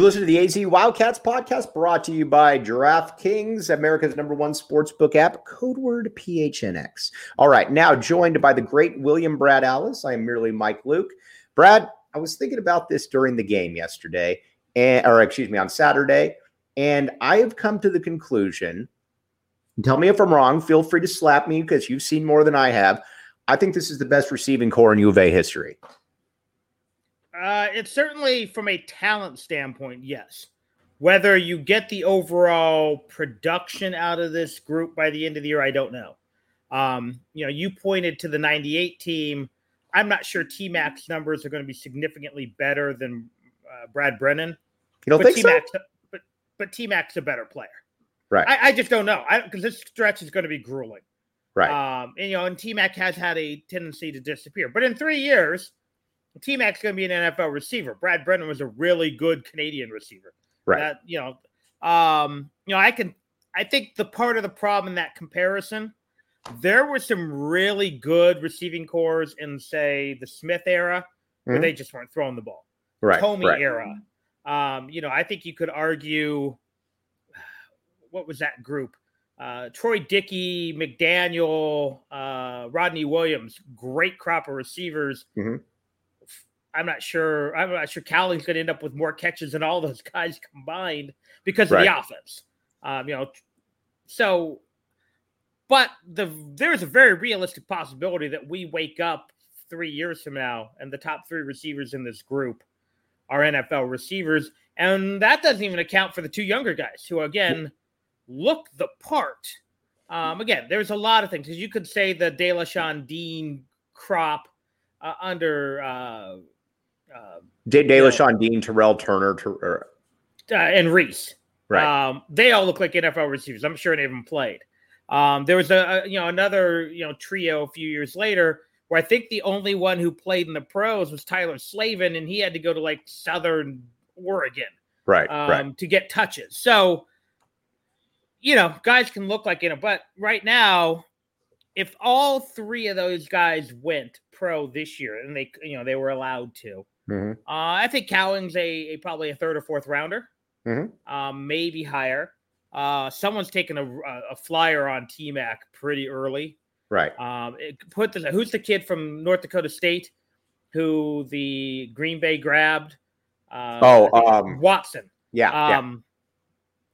You're listening to the AZ Wildcats podcast brought to you by DraftKings, America's number one sportsbook app, code word PHNX. All right, now joined by the great William Brad Allis. I am merely Mike Luke. Brad, I was thinking about this during the game yesterday, and, or excuse me, on Saturday, and I have come to the conclusion. Tell me if I'm wrong. Feel free to slap me because you've seen more than I have. I think this is the best receiving corps in U of A history. Uh, it's certainly from a talent standpoint, yes. Whether you get the overall production out of this group by the end of the year, I don't know. Um, you know, you pointed to the 98 team. I'm not sure T Mac's numbers are going to be significantly better than uh, Brad Brennan. You don't but think T-Mac's, so? But but T Mac's a better player. Right. I, I just don't know. I because this stretch is going to be grueling. right. Um, and you know, and T Mac has had a tendency to disappear. But in three years, T Mac's going to be an NFL receiver. Brad Brennan was a really good Canadian receiver. right. That you know, um, you know, I can. I think the part of the problem in that comparison, there were some really good receiving corps in, say, the Smith era, where Mhm. they just weren't throwing the ball. right. Tomey right. era. Um, you know, I think you could argue what was that group? Uh, Troy Dickey, McDaniel, uh, Rodney Williams, great crop of receivers. Mhm. I'm not sure. I'm not sure Cowing's going to end up with more catches than all those guys combined because of Right. the offense. Um, you know, so, but the there's a very realistic possibility that we wake up three years from now and the top three receivers in this group are NFL receivers, and that doesn't even account for the two younger guys who again look the part. Um, again, there's a lot of things because you could say the Delashaun Dean crop uh, under uh, uh, De, De Yeah. LaShawn Dean, Terrell Turner, Ter, or- uh, and Reese. right. Um, they all look like NFL receivers. I'm sure of them played. Um, there was a, a you know another you know trio a few years later where I think the only one who played in the pros was Tyler Slavin, and he had to go to like Southern Oregon right. um, right. to get touches. So, you know, guys can look like you know, but right now, if all three of those guys went pro this year, and they you know they were allowed to, Mhm. uh, I think Cowing's a, a probably a third or fourth rounder, Mhm. um, maybe higher. Uh, someone's taken a, a- flyer on T Mac pretty early. Right. Um, put this, who's the kid from North Dakota State who the Green Bay grabbed? Uh, Oh, um, Watson. Yeah. yeah. Um,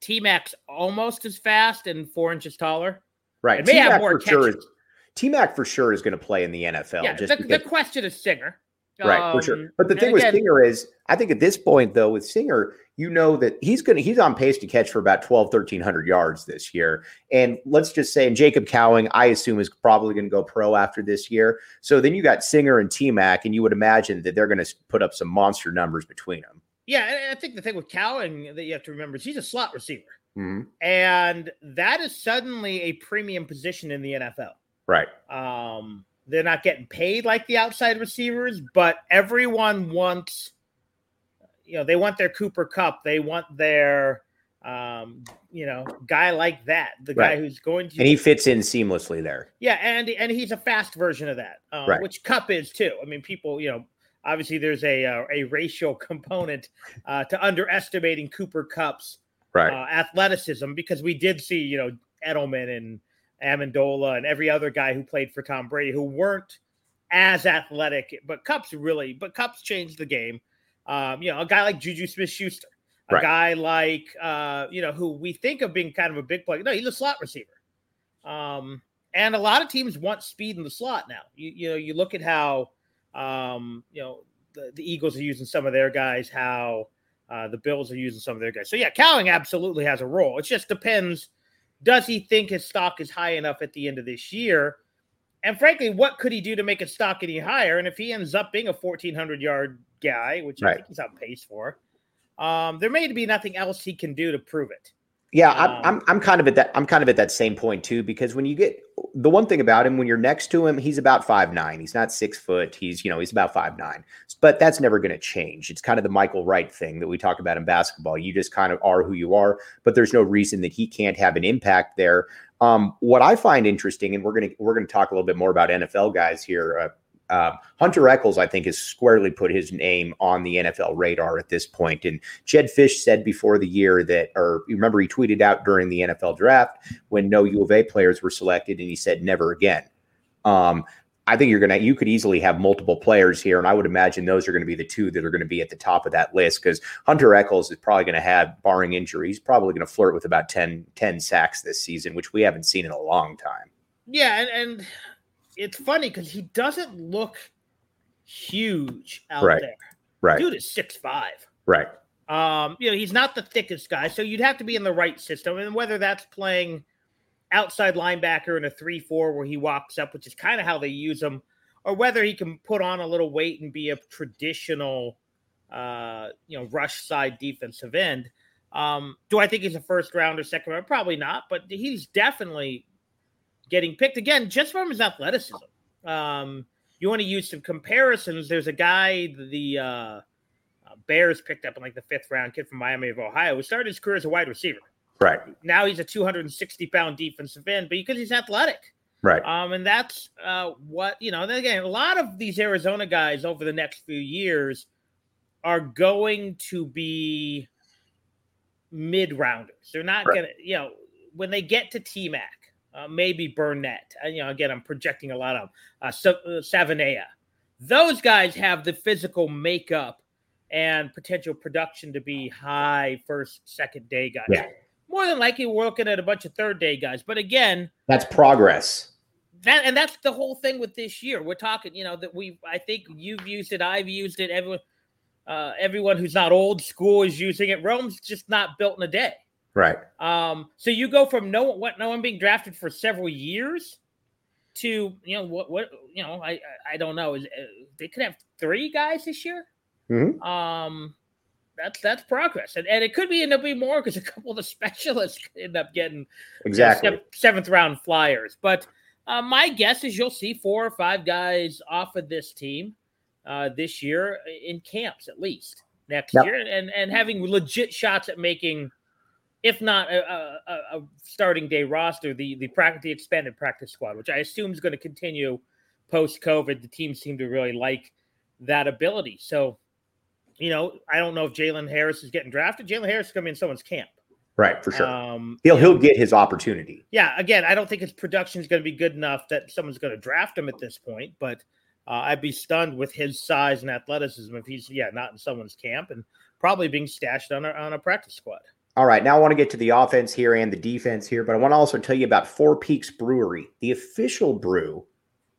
T Mac's almost as fast and four inches taller. Right. it may have T-Mac more for sure. catches. Is, T-Mac for sure is going to play in the NFL. yeah, just the, the question is Singer. Right, um, for sure. Um, but the thing with Singer is, I think at this point, though, with Singer, you know that he's going to, he's on pace to catch for about 12, 1300 yards this year. And let's just say, and Jacob Cowing, I assume, is probably going to go pro after this year. So then you got Singer and T Mac, and you would imagine that they're going to put up some monster numbers between them. Yeah. I think the thing with Cowing that you have to remember is he's a slot receiver. Mm-hmm. And that is suddenly a premium position in the NFL. Right. Um, they're not getting paid like the outside receivers, but everyone wants, you know, they want their Cooper Kupp. They want their, um, you know, guy like that, the right. guy who's going to, and he fits in seamlessly there. Yeah, and and he's a fast version of that, um, right. which Kupp is too. I mean, people, you know, obviously there's a uh, a racial component uh, to underestimating Cooper Kupp's right. uh, athleticism because we did see, you know, Edelman and Amendola and every other guy who played for Tom Brady who weren't as athletic, but Kupp's really, but Kupp's changed the game. Um, you know, a guy like Juju Smith Schuster, a right. guy like, uh, you know, who we think of being kind of a big player. No, he's a slot receiver. Um, and a lot of teams want speed in the slot now. You, you know, you look at how, um, you know, the, the Eagles are using some of their guys, how uh, the Bills are using some of their guys. So, yeah, Cowing absolutely has a role. It just depends does he think his stock is high enough at the end of this year? And frankly, what could he do to make his stock any higher? And if he ends up being a 1,400 yard guy, which right. I think he's on pace for, um, there may be nothing else he can do to prove it. Yeah, I'm, um, I'm, I'm kind of at that. I'm kind of at that same point too, because when you get the one thing about him, when you're next to him, he's about five nine. He's not six foot. He's you know he's about five nine. But that's never going to change. It's kind of the Michael Wright thing that we talk about in basketball. You just kind of are who you are, but there's no reason that he can't have an impact there. Um, what I find interesting, and we're gonna we're gonna talk a little bit more about NFL guys here uh, um, Hunter Echols, I think, has squarely put his name on the NFL radar at this point. And Jedd Fisch said before the year that, or remember, he tweeted out during the NFL draft when no U of A players were selected, and he said, never again. Um, I think you're going to, you could easily have multiple players here. And I would imagine those are going to be the two that are going to be at the top of that list because Hunter Echols is probably going to have, barring injuries, probably going to flirt with about 10, 10 sacks this season, which we haven't seen in a long time. Yeah. And, and it's funny because he doesn't look huge out right. there. Right. Dude is six five. Right. Um, you know, he's not the thickest guy, so you'd have to be in the right system. And whether that's playing outside linebacker in a three four where he walks up, which is kind of how they use him, or whether he can put on a little weight and be a traditional uh, you know, rush side defensive end. Um, do I think he's a first round or second round? Probably not, but he's definitely getting picked again just from his athleticism. Um, you want to use some comparisons. There's a guy the uh, uh, Bears picked up in like the fifth round, kid from Miami of Ohio, who started his career as a wide receiver. Right now, he's a 260 pound defensive end, but because he's athletic. Right. Um, and that's uh, what you know. Again, a lot of these Arizona guys over the next few years are going to be mid rounders. They're not right. gonna, you know, when they get to T Mac, uh, maybe Burnett. You know, again, I'm projecting a lot of uh, uh Savaiinaea. Those guys have the physical makeup and potential production to be high first, second day guys. Yeah. More than likely, we're looking at a bunch of third day guys. But again, that's progress. That and that's the whole thing with this year. We're talking, you know, that we. I think you've used it. I've used it. Everyone, uh, everyone who's not old school is using it. Rome's just not built in a day. Right. Um, so you go from no what no one being drafted for several years to you know what what you know I I don't know is uh, they could have three guys this year. Mm-hmm. Um, that's that's progress, and, and it could be end up being more because a couple of the specialists end up getting exactly you know, seventh round flyers. But uh, my guess is you'll see four or five guys off of this team uh, this year in camps at least next yep. year, and and having legit shots at making if not a, a, a, starting day roster, the the practice the expanded practice squad, which I assume is going to continue post COVID. The team seem to really like that ability. So, you know, I don't know if Jalen Harris is getting drafted. Jalen Harris is going to be in someone's camp. Right, for sure. Um, he'll he'll get his opportunity. Yeah, again, I don't think his production is going to be good enough that someone's going to draft him at this point. But uh, I'd be stunned with his size and athleticism if he's yeah not in someone's camp and probably being stashed on a on a practice squad. All right, now I want to get to the offense here and the defense here, but I want to also tell you about Four Peaks Brewery, the official brew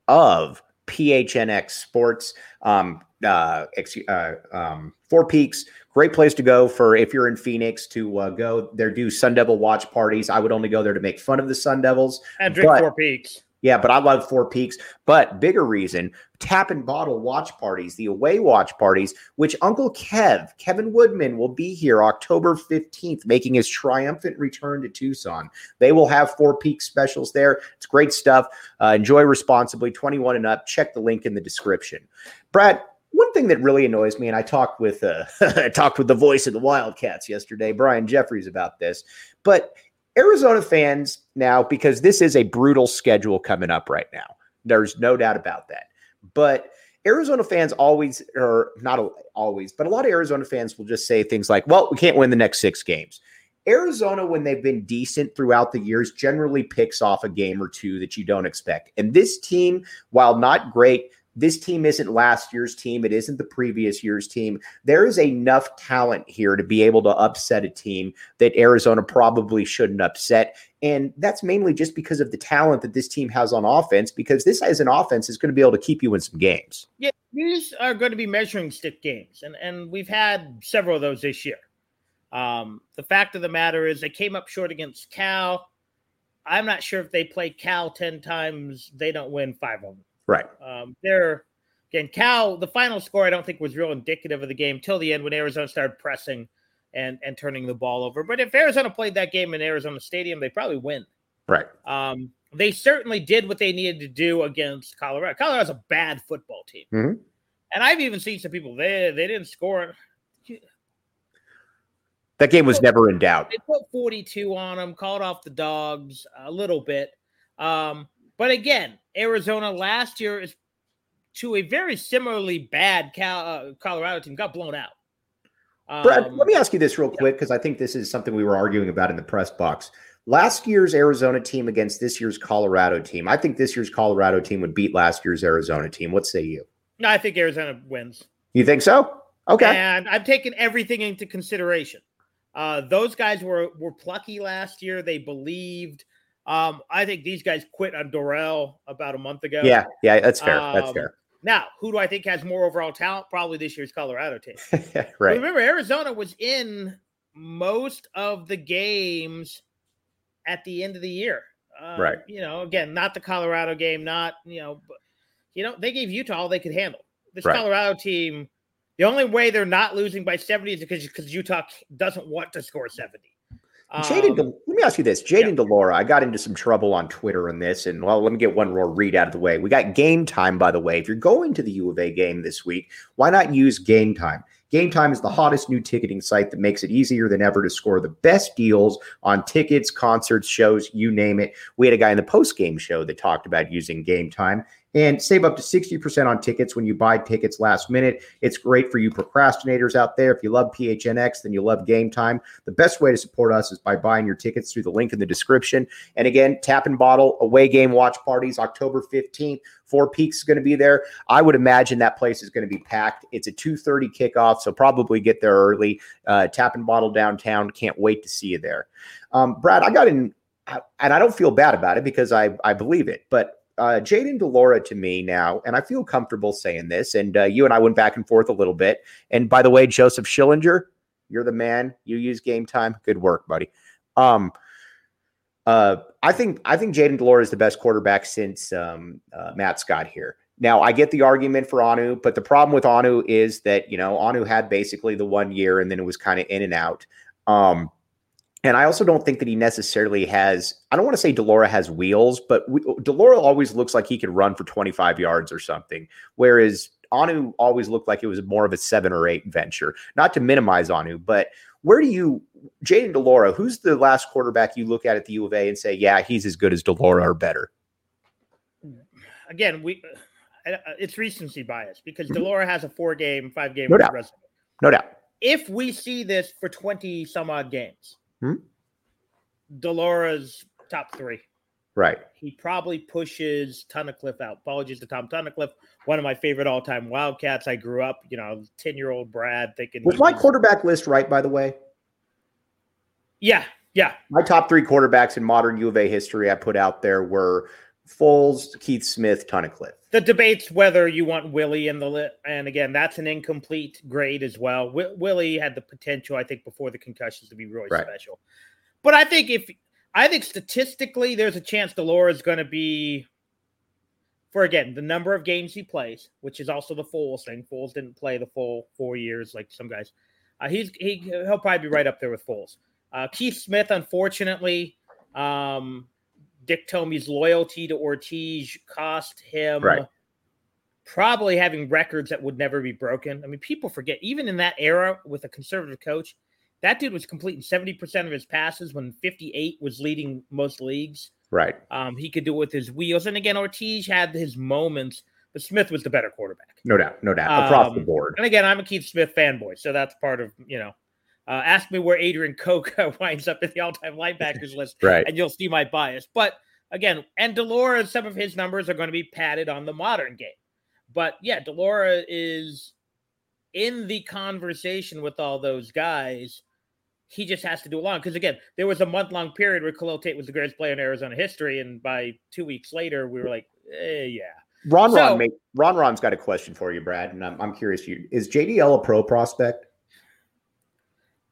of PHNX Sports. Um, uh, uh, um, Four Peaks, great place to go for if you're in Phoenix to uh, go. There do Sun Devil watch parties. I would only go there to make fun of the Sun Devils and drink Four Peaks. Yeah, but I love Four Peaks. But bigger reason, tap and bottle watch parties, the away watch parties, which Uncle Kev, Kevin Woodman, will be here October 15th, making his triumphant return to Tucson. They will have Four Peaks specials there. It's great stuff. Uh, enjoy responsibly, 21 and up. Check the link in the description. Brad, one thing that really annoys me, and I talked with uh, I talked with the voice of the Wildcats yesterday, Brian Jeffries, about this, but Arizona fans now, because this is a brutal schedule coming up right now. There's no doubt about that. But Arizona fans always, or not always, but a lot of Arizona fans will just say things like, well, we can't win the next six games. Arizona, when they've been decent throughout the years, generally picks off a game or two that you don't expect. And this team, while not great, this team isn't last year's team. It isn't the previous year's team. There is enough talent here to be able to upset a team that Arizona probably shouldn't upset. And that's mainly just because of the talent that this team has on offense, because this as an offense is going to be able to keep you in some games. Yeah, these are going to be measuring stick games. And, and we've had several of those this year. Um, the fact of the matter is they came up short against Cal. I'm not sure if they play Cal 10 times, they don't win five of them. Right. Um, they're again Cal. The final score I don't think was real indicative of the game till the end when Arizona started pressing and and turning the ball over. But if Arizona played that game in Arizona Stadium, they probably win. Right. Um, they certainly did what they needed to do against Colorado. Colorado's a bad football team, mm-hmm. and I've even seen some people they they didn't score. That game was never in doubt. They put 42 on them, called off the dogs a little bit. Um, but again, Arizona last year is to a very similarly bad Cal, uh, Colorado team got blown out. Um, Brad, let me ask you this real quick because I think this is something we were arguing about in the press box. Last year's Arizona team against this year's Colorado team. I think this year's Colorado team would beat last year's Arizona team. What say you? No, I think Arizona wins. You think so? Okay. And I've taken everything into consideration. Uh, those guys were were plucky last year. They believed. Um, I think these guys quit on Dorrell about a month ago. Yeah, yeah, that's fair. Um, that's fair. Now, who do I think has more overall talent? Probably this year's Colorado team. right. But remember, Arizona was in most of the games at the end of the year. Um, right. You know, again, not the Colorado game, not you know, but, you know, they gave Utah all they could handle. This right. Colorado team, the only way they're not losing by seventy is because because Utah doesn't want to score seventy. Jayden, um, let me ask you this. Jayden yeah. de Laura, I got into some trouble on Twitter on this, and well, let me get one more read out of the way. We got game time, by the way. If you're going to the U of A game this week, why not use game time? Game Time is the hottest new ticketing site that makes it easier than ever to score the best deals on tickets, concerts, shows, you name it. We had a guy in the post game show that talked about using Game Time and save up to 60% on tickets when you buy tickets last minute. It's great for you procrastinators out there. If you love PHNX, then you love game time. The best way to support us is by buying your tickets through the link in the description. And again, tap and bottle away game watch parties October 15th. Four Peaks is going to be there. I would imagine that place is going to be packed. It's a 2:30 kickoff, so probably get there early. Uh, tap and bottle downtown. Can't wait to see you there. Um, Brad, I got in, and I don't feel bad about it because I I believe it, but uh, Jayden Delora to me now, and I feel comfortable saying this. And uh, you and I went back and forth a little bit. And by the way, Joseph Schillinger, you're the man. You use game time. Good work, buddy. Um, uh, I think I think Jayden de Laura is the best quarterback since um, uh, Matt Scott here. Now I get the argument for Anu, but the problem with Anu is that you know Anu had basically the one year, and then it was kind of in and out. Um, and I also don't think that he necessarily has, I don't want to say de Laura has wheels, but we, de Laura always looks like he could run for 25 yards or something. Whereas Anu always looked like it was more of a seven or eight venture. Not to minimize Anu, but where do you, Jayden Delora, who's the last quarterback you look at at the U of A and say, yeah, he's as good as de Laura or better? Again, we, uh, uh, it's recency bias because de Laura has a four game, five game no doubt. No doubt. If we see this for 20 some odd games, Hmm? de Laura's top three. Right. He probably pushes Tunnicliffe out. Apologies to Tom Tunnicliffe, one of my favorite all time Wildcats. I grew up, you know, 10 year old Brad thinking. Was my was... quarterback list right, by the way? Yeah. Yeah. My top three quarterbacks in modern U of A history I put out there were Foles, Keith Smith, Tunnicliffe. The debates whether you want Willie in the lit, and again, that's an incomplete grade as well. W- Willie had the potential, I think, before the concussions to be really right. special. But I think if I think statistically, there's a chance de Laura is going to be for again the number of games he plays, which is also the Foles thing. Foles didn't play the full four years like some guys. Uh, he's he he'll probably be right up there with Foles. Uh, Keith Smith, unfortunately, um, Dick Tomey's loyalty to Ortiz cost him right. probably having records that would never be broken. I mean, people forget, even in that era with a conservative coach, that dude was completing 70% of his passes when 58 was leading most leagues. Right. Um, he could do it with his wheels. And again, Ortiz had his moments, but Smith was the better quarterback. No doubt. No doubt. Across um, the board. And again, I'm a Keith Smith fanboy. So that's part of, you know, uh, ask me where Adrian Coca winds up in the all-time linebackers list, right? And you'll see my bias. But again, and de Laura, some of his numbers are going to be padded on the modern game. But yeah, de Laura is in the conversation with all those guys. He just has to do along because again, there was a month-long period where Khalil Tate was the greatest player in Arizona history, and by two weeks later, we were like, eh, yeah. Ron so, Ron, made, Ron Ron's got a question for you, Brad, and I'm, I'm curious. You is JDL a pro prospect?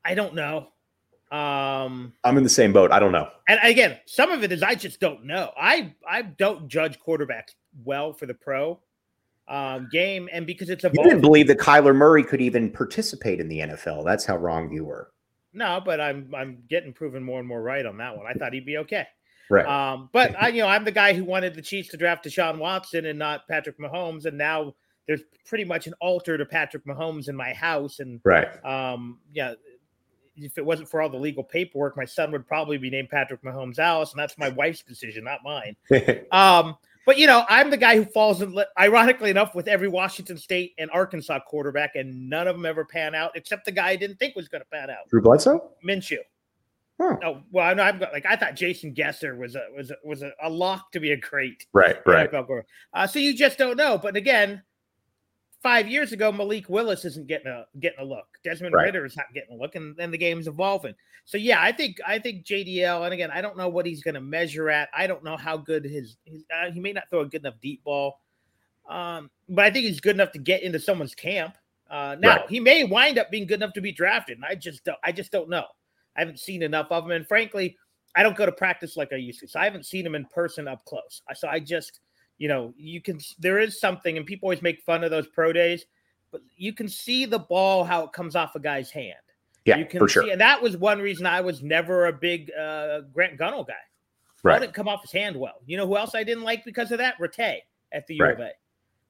I don't know. Um, I'm in the same boat. I don't know. And again, some of it is I just don't know. I I don't judge quarterbacks well for the pro um, game, and because it's a you didn't believe that Kyler Murray could even participate in the NFL. That's how wrong you were. No, but I'm I'm getting proven more and more right on that one. I thought he'd be okay. Right. Um, but I, you know, I'm the guy who wanted the Chiefs to draft Deshaun Watson and not Patrick Mahomes, and now there's pretty much an altar to Patrick Mahomes in my house, and right. Um, yeah, if it wasn't for all the legal paperwork, my son would probably be named Patrick Mahomes Allis, and that's my wife's decision, not mine. um, but you know, I'm the guy who falls in, ironically enough, with every Washington State and Arkansas quarterback, and none of them ever pan out, except the guy I didn't think was going to pan out. Drew Bledsoe, Minshew. Huh. Oh well, I'm, I'm like I thought Jason Gesser was a was a, was a, a lock to be a great right right. Uh, so you just don't know. But again, five years ago, Malik Willis isn't getting a getting a look. Desmond right. Ridder is not getting a look, and then the game's evolving. So yeah, I think I think JDL, and again, I don't know what he's going to measure at. I don't know how good his, his uh, he may not throw a good enough deep ball, um, but I think he's good enough to get into someone's camp. Uh, now right. he may wind up being good enough to be drafted, and I just don't. I just don't know. I haven't seen enough of him, and frankly, I don't go to practice like I used to, so I haven't seen him in person up close. So I just you know, you can there is something, and people always make fun of those pro days, but you can see the ball how it comes off a guy's hand. Yeah, you can for sure. And that was one reason I was never a big uh, Grant Gunnell guy. Right. didn't come off his hand well. You know who else I didn't like because of that? Rattay at the U right. of A.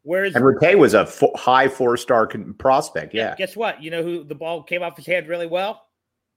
Whereas and Rattay was a fo- high four star prospect. Yeah. Guess what? You know who the ball came off his hand really well?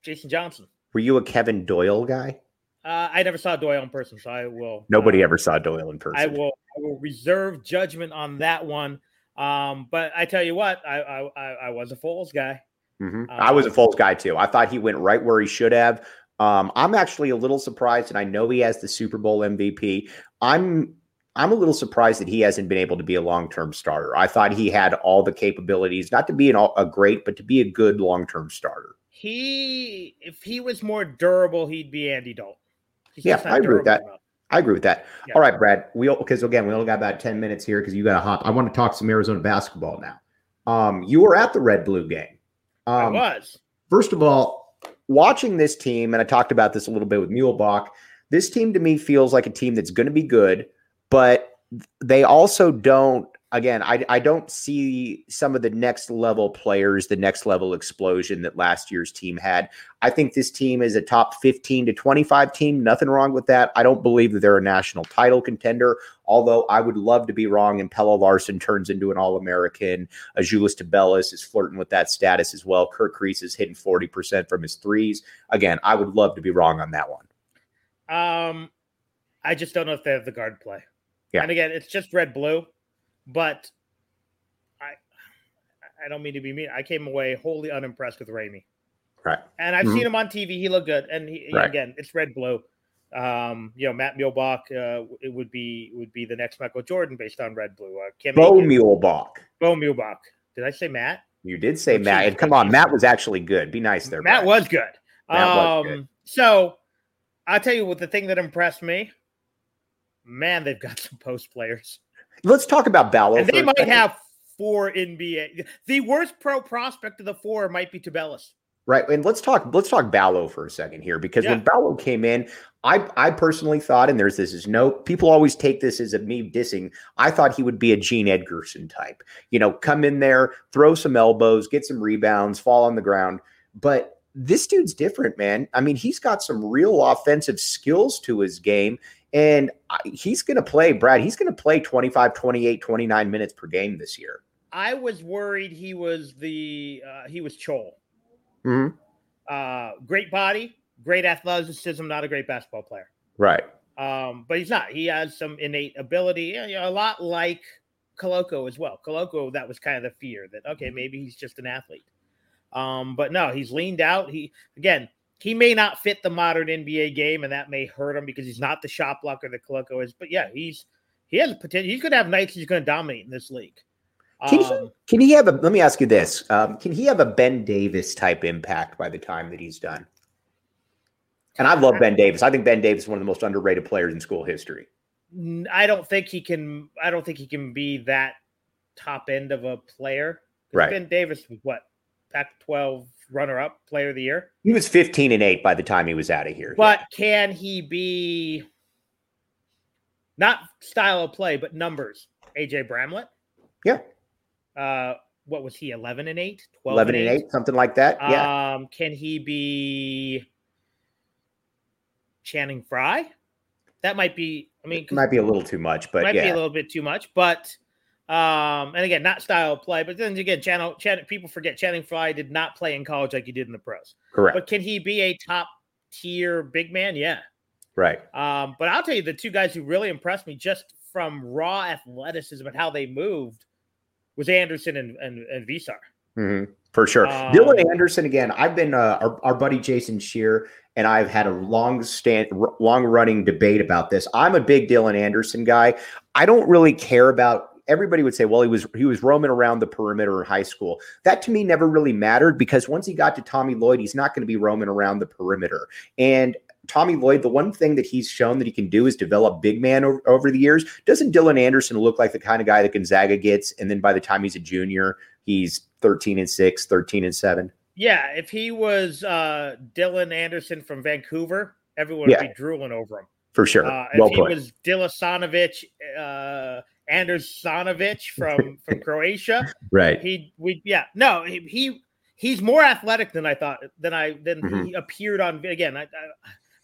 Jason Johnson. Were you a Kevin Doyle guy? Uh, I never saw Doyle in person, so I will. Nobody uh, ever saw Doyle in person. I will. Will reserve judgment on that one. Um, but I tell you what, I I, I was a Foles guy. Mm-hmm. Uh, I was a Foles guy too. I thought he went right where he should have. Um, I'm actually a little surprised, and I know he has the Super Bowl MVP. I'm I'm a little surprised that he hasn't been able to be a long term starter. I thought he had all the capabilities, not to be an, a great, but to be a good long term starter. He, if he was more durable, he'd be Andy Dalton. He's yeah, I agree with that. Enough. I agree with that. Yeah. All right, Brad. We because again we only got about ten minutes here because you got to hop. I want to talk some Arizona basketball now. Um, you were at the Red Blue game. Um, I was. First of all, watching this team, and I talked about this a little bit with Muehlbach. This team to me feels like a team that's going to be good, but they also don't again, I, I don't see some of the next level players, the next level explosion that last year's team had. I think this team is a top 15 to 25 team. Nothing wrong with that. I don't believe that they're a national title contender, although I would love to be wrong and Pelle Larsson turns into an All American. Azuolas Tubelis is flirting with that status as well. Kerr Kriisa is hitting 40% from his threes. Again, I would love to be wrong on that one. Um, I just don't know if they have the guard play. Yeah. And again, it's just red blue. But I I don't mean to be mean. I came away wholly unimpressed with Ramey. Right. And I've mm-hmm. seen him on TV. He looked good. And he, right. again, it's red blue. Um, you know, Matt Muehlbach, uh, it would be would be the next Michael Jordan based on red blue. Uh, Kim Bo Muehlbach. Bo Muehlbach. Did I say Matt? You did say Matt. And come on, Matt was actually good. Be nice there. Matt was good. Matt um, was good. So I'll tell you what the thing that impressed me man, they've got some post players. Let's talk about Ballo. And they might have four NBA. The worst pro prospect of the four might be Tubelis. Right. And let's talk let's talk Ballo for a second here because when Yeah. Ballo came in, I I personally thought, and there's this is no people always take this as a me dissing. I thought he would be a Gene Edgerson type. You know, come in there, throw some elbows, get some rebounds, fall on the ground. But this dude's different, man. I mean, he's got some real offensive skills to his game. And he's going to play, Brad, he's going to play 25, 28, 29 minutes per game this year. I was worried he was the uh, he was Chol. Mhm. Uh, great body, great athleticism, not a great basketball player. Right. Um, but he's not. He has some innate ability, you know, a lot like Koloko as well. Koloko, that was kind of the fear that okay, maybe he's just an athlete. Um, but no, he's leaned out. He again, he may not fit the modern NBA game, and that may hurt him because he's not the shot blocker that Koloko is. But yeah, he's he has potential. He's gonna have nights he's gonna dominate in this league. Can he, Um, can he have a? Let me ask you this: um, Can he have a Ben Davis type impact by the time that he's done? And I love Ben Davis. I think Ben Davis is one of the most underrated players in school history. I don't think he can. I don't think he can be that top end of a player. Right. Ben Davis was what Pac-12 runner-up player of the year. He was 15 and 8 by the time he was out of here. But can he be not style of play, but numbers? AJ Bramlett. Yeah. Uh, what was he? 11 and 8, 12 11 and 8, something like that. yeah. Um, can he be Channing Frye? That might be. I mean, It might be a little too much, but might be a little bit too much, but um, and again, not style of play. But then again, Channel, Channing, people forget Channing Frye did not play in college like he did in the pros. correct. But can he be a top tier big man? Yeah. right. Um, but I'll tell you the two guys who really impressed me just from raw athleticism and how they moved was Anderson and and, and Veesaar. hmm For sure. Um, Dylan Anderson, again, I've been, uh, our, our buddy Jason Scheer and I've had a long stand, r- long running debate about this. I'm a big Dylan Anderson guy. I don't really care about. Everybody would say, well, he was he was roaming around the perimeter in high school. That to me never really mattered because once he got to Tommy Lloyd, he's not going to be roaming around the perimeter. And Tommy Lloyd, the one thing that he's shown that he can do is develop big man over, over the years. Doesn't Dylan Anderson look like the kind of guy that Gonzaga gets? And then by the time he's a junior, he's 13 and 6, 13 and 7. Yeah, if he was uh, Dylan Anderson from Vancouver, everyone Yeah. would be drooling over him. For sure. Uh, if well he put. was Dilasanovic, uh, Anders Sanovic from from Croatia, right. he we yeah no he, he he's more athletic than I thought than I than Mhm. he appeared on again. I, I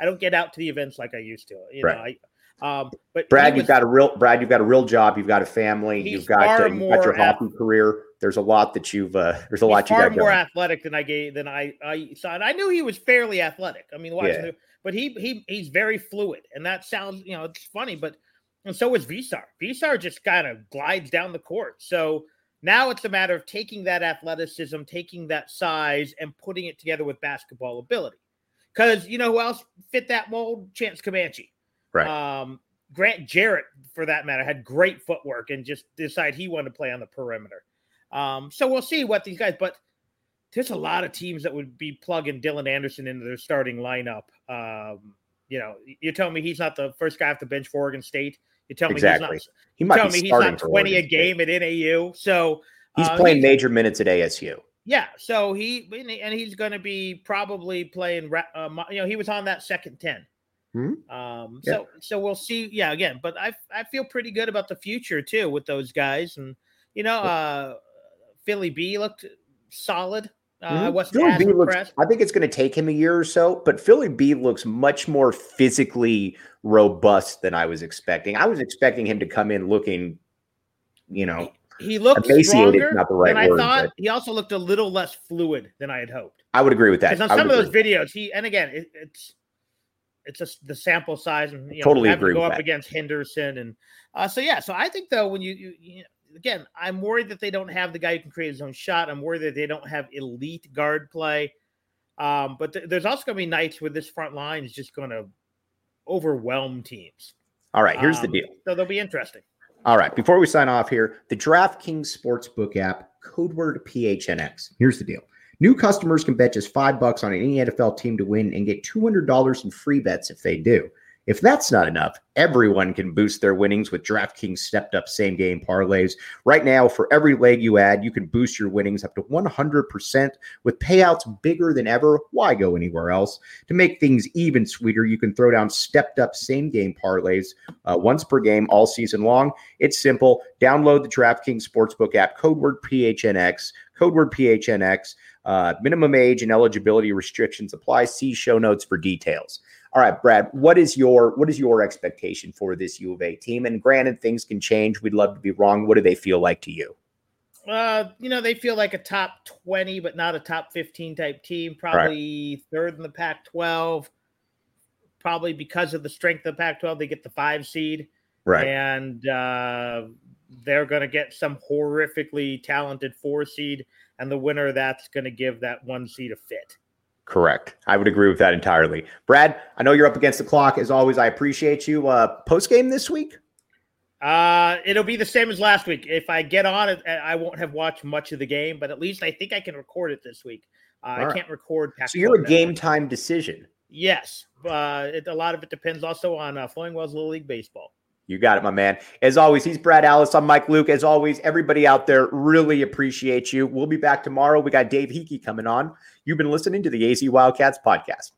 I don't get out to the events like I used to. You know, I um but Brad, he you've got a real Brad, you've got a real job, you've got a family, you've got, uh, you've got your more ath- hockey career. There's a lot that you've uh there's a lot you far got more going. athletic than I gave than I I saw. And I knew he was fairly athletic. I mean, watching Yeah. the- but he he he's very fluid, and that sounds you know it's funny, but and so is Veesaar. Veesaar just kind of glides down the court. So now it's a matter of taking that athleticism, taking that size, and putting it together with basketball ability. Because you know who else fit that mold? Chance Comanche. Right. Um, Grant Jarrett, for that matter, had great footwork and just decided he wanted to play on the perimeter. Um, so we'll see what these guys, but there's a lot of teams that would be plugging Dylan Anderson into their starting lineup. Um, you know, you're telling me he's not the first guy off the bench for Oregon State. You tell me Exactly. he's He not. might Tell be me he's starting not 20 a game at NAU. So He's uh, playing major minutes at ASU. yeah, so he and he's going to be probably playing. Uh, you know, he was on that second ten. Mhm. Um, Yeah. so so we'll see. Yeah, again, but I I feel pretty good about the future too with those guys, and you know, uh, Philly B looked solid. Uh, I Mhm. Philly B looks, impressed. I think it's going to take him a year or so, but Philly B looks much more physically robust than I was expecting. I was expecting him to come in looking, you know, He looked emaciated stronger not the right I word, thought. He also looked a little less fluid than I had hoped. I would agree with that. Because on some of those videos, he and again, it, it's it's just the sample size and you know, Totally having to agree go up that. against Henderson and uh, so yeah. So I think though when you, you, you again, I'm worried that they don't have the guy who can create his own shot. I'm worried that they don't have elite guard play. Um, but th- there's also going to be nights where this front line is just going to overwhelm teams. All right, here's the Um, deal. So they'll be interesting. All right, before we sign off here, the DraftKings Sportsbook app, code word PHNX. Here's the deal. New customers can bet just five bucks on any NFL team to win and get $200 in free bets if they do. If that's not enough, everyone can boost their winnings with DraftKings stepped up same game parlays. Right now, for every leg you add, you can boost your winnings up to 100% with payouts bigger than ever. Why go anywhere else? To make things even sweeter, you can throw down stepped up same game parlays uh, once per game all season long. It's simple. Download the DraftKings Sportsbook app, code word PHNX, code word PHNX. Uh, minimum age and eligibility restrictions apply. See show notes for details. All right, Brad, what is your what is your expectation for this U of A team? And granted, things can change. We'd love to be wrong. What do they feel like to you? Uh, you know, they feel like a top 20, but not a top 15 type team. Probably right. third in the Pac 12. Probably because of the strength of the Pac 12, they get the five seed. Right. And uh, they're going to get some horrifically talented four seed. And the winner that's going to give that one seed a fit. Correct. I would agree with that entirely. Brad, I know you're up against the clock. As always, I appreciate you. Uh, Post game this week? Uh, it'll be the same as last week. If I get on it, I won't have watched much of the game, but at least I think I can record it this week. Uh, I can't record. Pac- so you're a game time decision. Yes, uh, it, a lot of it depends also on uh, Flowing Wells Little League Baseball. You got it, my man. As always, he's Brad Allis. I'm Mike Luke. As always, everybody out there really appreciate you. We'll be back tomorrow. We got Dave Hickey coming on. You've been listening to the AZ Wildcats podcast.